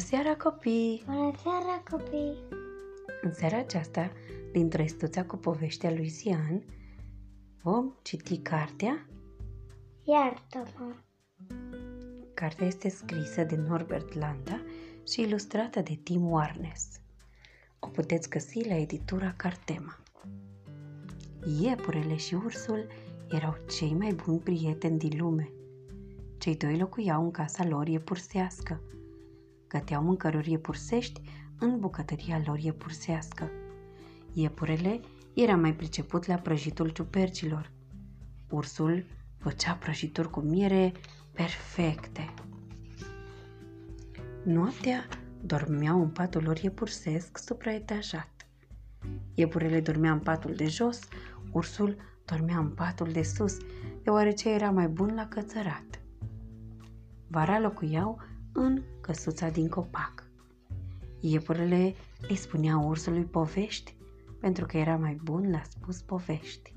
seara, copii! Bună seara, copii! În seara aceasta, din trăistuța cu povestea lui Sian, vom citi cartea. Iartă-mă! Cartea este scrisă de Norbert Landa și ilustrată de Tim Warnes. O puteți găsi la editura Cartema. Iepurele și ursul erau cei mai buni prieteni din lume. Cei doi locuiau în casa lor iepursească. Găteau mâncăruri iepursești în bucătăria lor iepursească. Iepurele era mai priceput la prăjitul ciupercilor. Ursul făcea prăjituri cu miere perfecte. Noaptea dormeau în patul lor iepursesc supraetajat. Iepurele dormea în patul de jos, ursul dormea în patul de sus, deoarece era mai bun la cățărat. Vara locuiau în căsuța din copac. Iepurele îi spunea ursului povești, pentru că era mai bun la spus povești.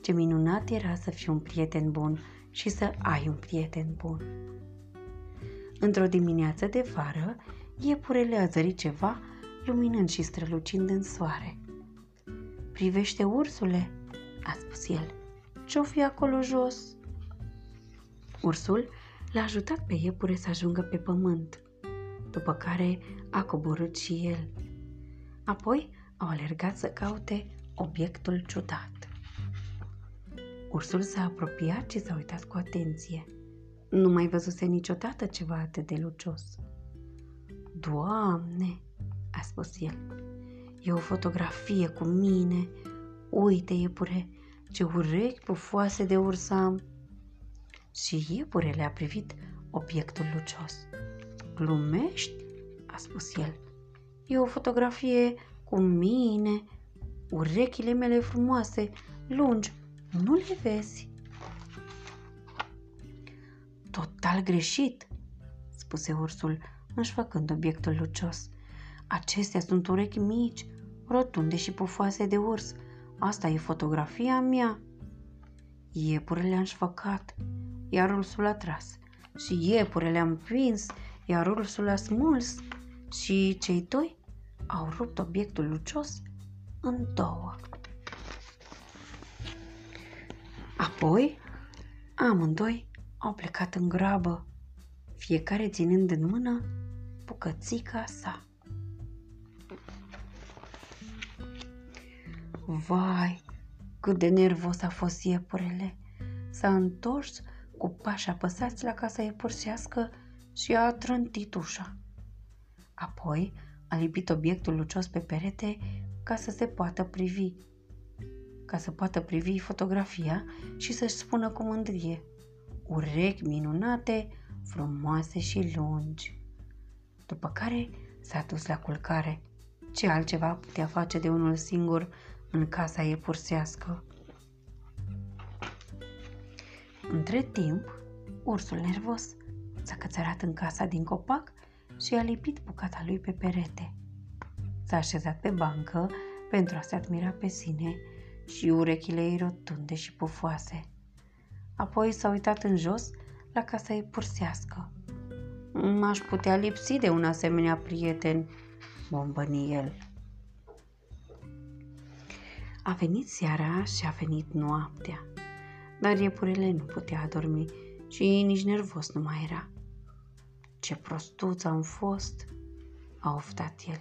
Ce minunat era să fii un prieten bun și să ai un prieten bun. Într-o dimineață de vară, iepurele a zărit ceva luminând și strălucind în soare. Privește, ursule, a spus el. Ce-o fi acolo jos? Ursul l-a ajutat pe iepure să ajungă pe pământ, după care a coborât și el. Apoi au alergat să caute obiectul ciudat. Ursul s-a apropiat și s-a uitat cu atenție. Nu mai văzuse niciodată ceva atât de lucios. Doamne, a spus el, e o fotografie cu mine. Uite, iepure, ce urechi pufoase de urs am. Și iepurele a privit obiectul lucios. Glumești? a spus el. E o fotografie cu mine, urechile mele frumoase, lungi, nu le vezi? Total greșit, spuse ursul, își făcând obiectul lucios. Acestea sunt urechi mici, rotunde și pufoase de urs. Asta e fotografia mea. Iepurele a înșfăcat, iar ursul a tras. Și iepurele a împins, iar ursul a smuls. Și cei doi au rupt obiectul lucios în două. Apoi, amândoi au plecat în grabă, fiecare ținând în mână bucățica sa. Vai, cât de nervos a fost iepurele! S-a întors cu pași apăsați la casa iepursească și a trântit ușa. Apoi a lipit obiectul lucios pe perete ca să se poată privi ca să poată privi fotografia și să-și spună cu mândrie urechi minunate, frumoase și lungi. După care s-a dus la culcare. Ce altceva putea face de unul singur în casa ei pursească? Între timp, ursul nervos s-a cățărat în casa din copac și a lipit bucata lui pe perete. S-a așezat pe bancă pentru a se admira pe sine și urechile ei rotunde și pufoase. Apoi s-a uitat în jos la casa ei pursească. M-aș putea lipsi de un asemenea prieten, bombăni el. A venit seara și a venit noaptea, dar iepurele nu putea dormi și nici nervos nu mai era. Ce prostuț am fost, a oftat el.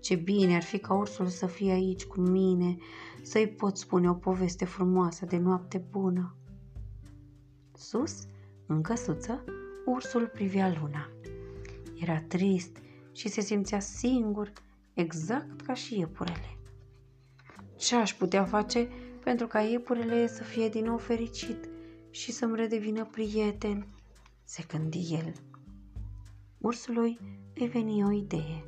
Ce bine ar fi ca ursul să fie aici cu mine, să-i pot spune o poveste frumoasă de noapte bună. Sus, în căsuță, ursul privea luna. Era trist și se simțea singur, exact ca și iepurele. Ce aș putea face pentru ca iepurele să fie din nou fericit și să-mi redevină prieten? se gândi el. Ursului îi veni o idee.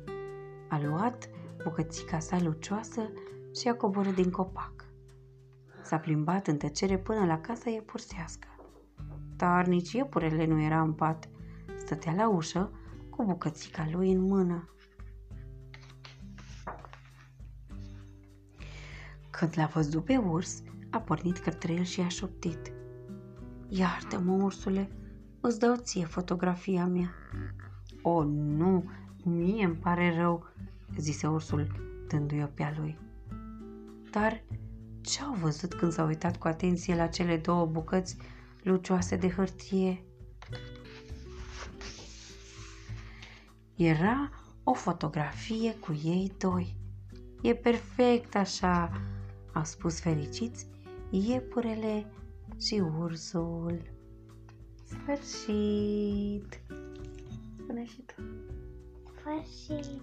A luat bucățica sa lucioasă și a coborât din copac. S-a plimbat în tăcere până la casa iepursească. Dar nici iepurele nu era în pat. Stătea la ușă cu bucățica lui în mână. Când l-a văzut pe urs, a pornit către el și a șoptit. Iartă-mă, ursule, îți dau ție fotografia mea. O, nu, mie îmi pare rău, zise ursul, dându-i o pe a lui. Dar ce au văzut când s-au uitat cu atenție la cele două bucăți lucioase de hârtie? Era o fotografie cu ei doi. E perfect așa, au spus fericiți iepurele și ursul. Sfârșit! Spune și tu. Sfârșit.